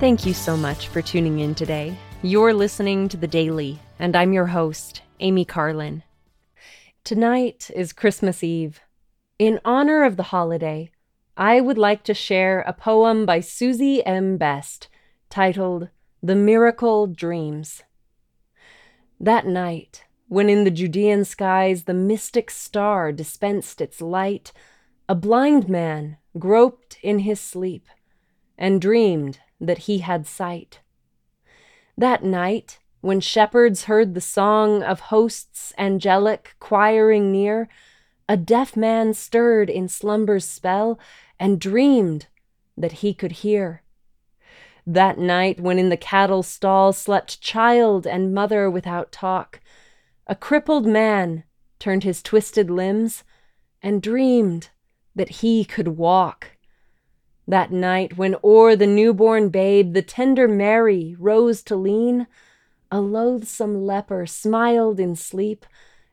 Thank you so much for tuning in today. You're listening to The Daily, and I'm your host, Amy Carlin. Tonight is Christmas Eve. In honor of the holiday, I would like to share a poem by Susie M. Best titled The Miracle Dreams. That night, when in the Judean skies the mystic star dispensed its light, a blind man groped in his sleep and dreamed that he had sight. That night, when shepherds heard the song of hosts angelic choiring near, a deaf man stirred in slumber's spell and dreamed that he could hear. That night, when in the cattle stall slept child and mother without talk, a crippled man turned his twisted limbs and dreamed that he could walk. That night, when o'er the newborn babe the tender Mary rose to lean, a loathsome leper smiled in sleep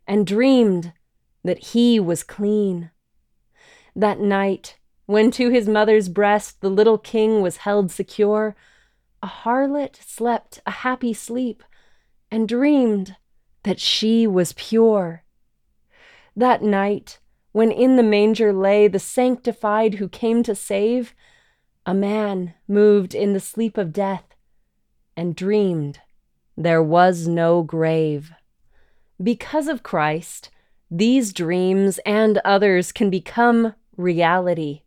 and dreamed that he was clean. That night, when to his mother's breast the little king was held secure, a harlot slept a happy sleep and dreamed that she was pure. That night, when in the manger lay the sanctified who came to save, a man moved in the sleep of death and dreamed there was no grave. Because of Christ, these dreams and others can become reality.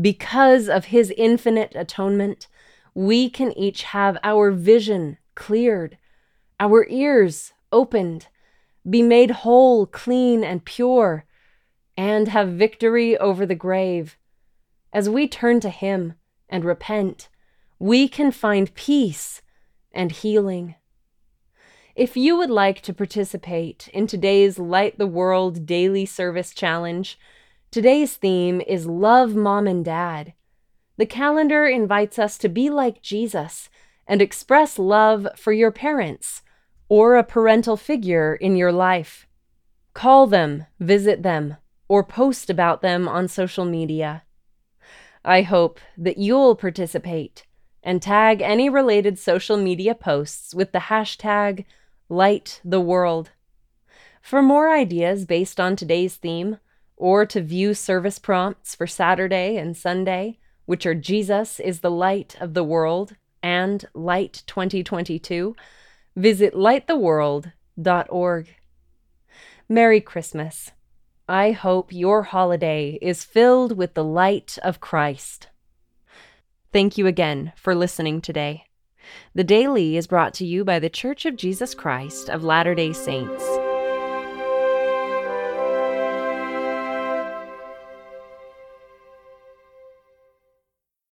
Because of his infinite atonement, we can each have our vision cleared, our ears opened, be made whole, clean, and pure, and have victory over the grave. As we turn to Him and repent, we can find peace and healing. If you would like to participate in today's Light the World Daily Service Challenge, today's theme is Love Mom and Dad. The calendar invites us to be like Jesus and express love for your parents or a parental figure in your life. Call them, visit them, or post about them on social media. I hope that you'll participate and tag any related social media posts with the hashtag LightTheWorld. For more ideas based on today's theme, or to view service prompts for Saturday and Sunday, which are Jesus is the Light of the World and Light 2022, Visit lighttheworld.org. Merry Christmas. I hope your holiday is filled with the light of Christ. Thank you again for listening today. The Daily is brought to you by The Church of Jesus Christ of Latter day Saints.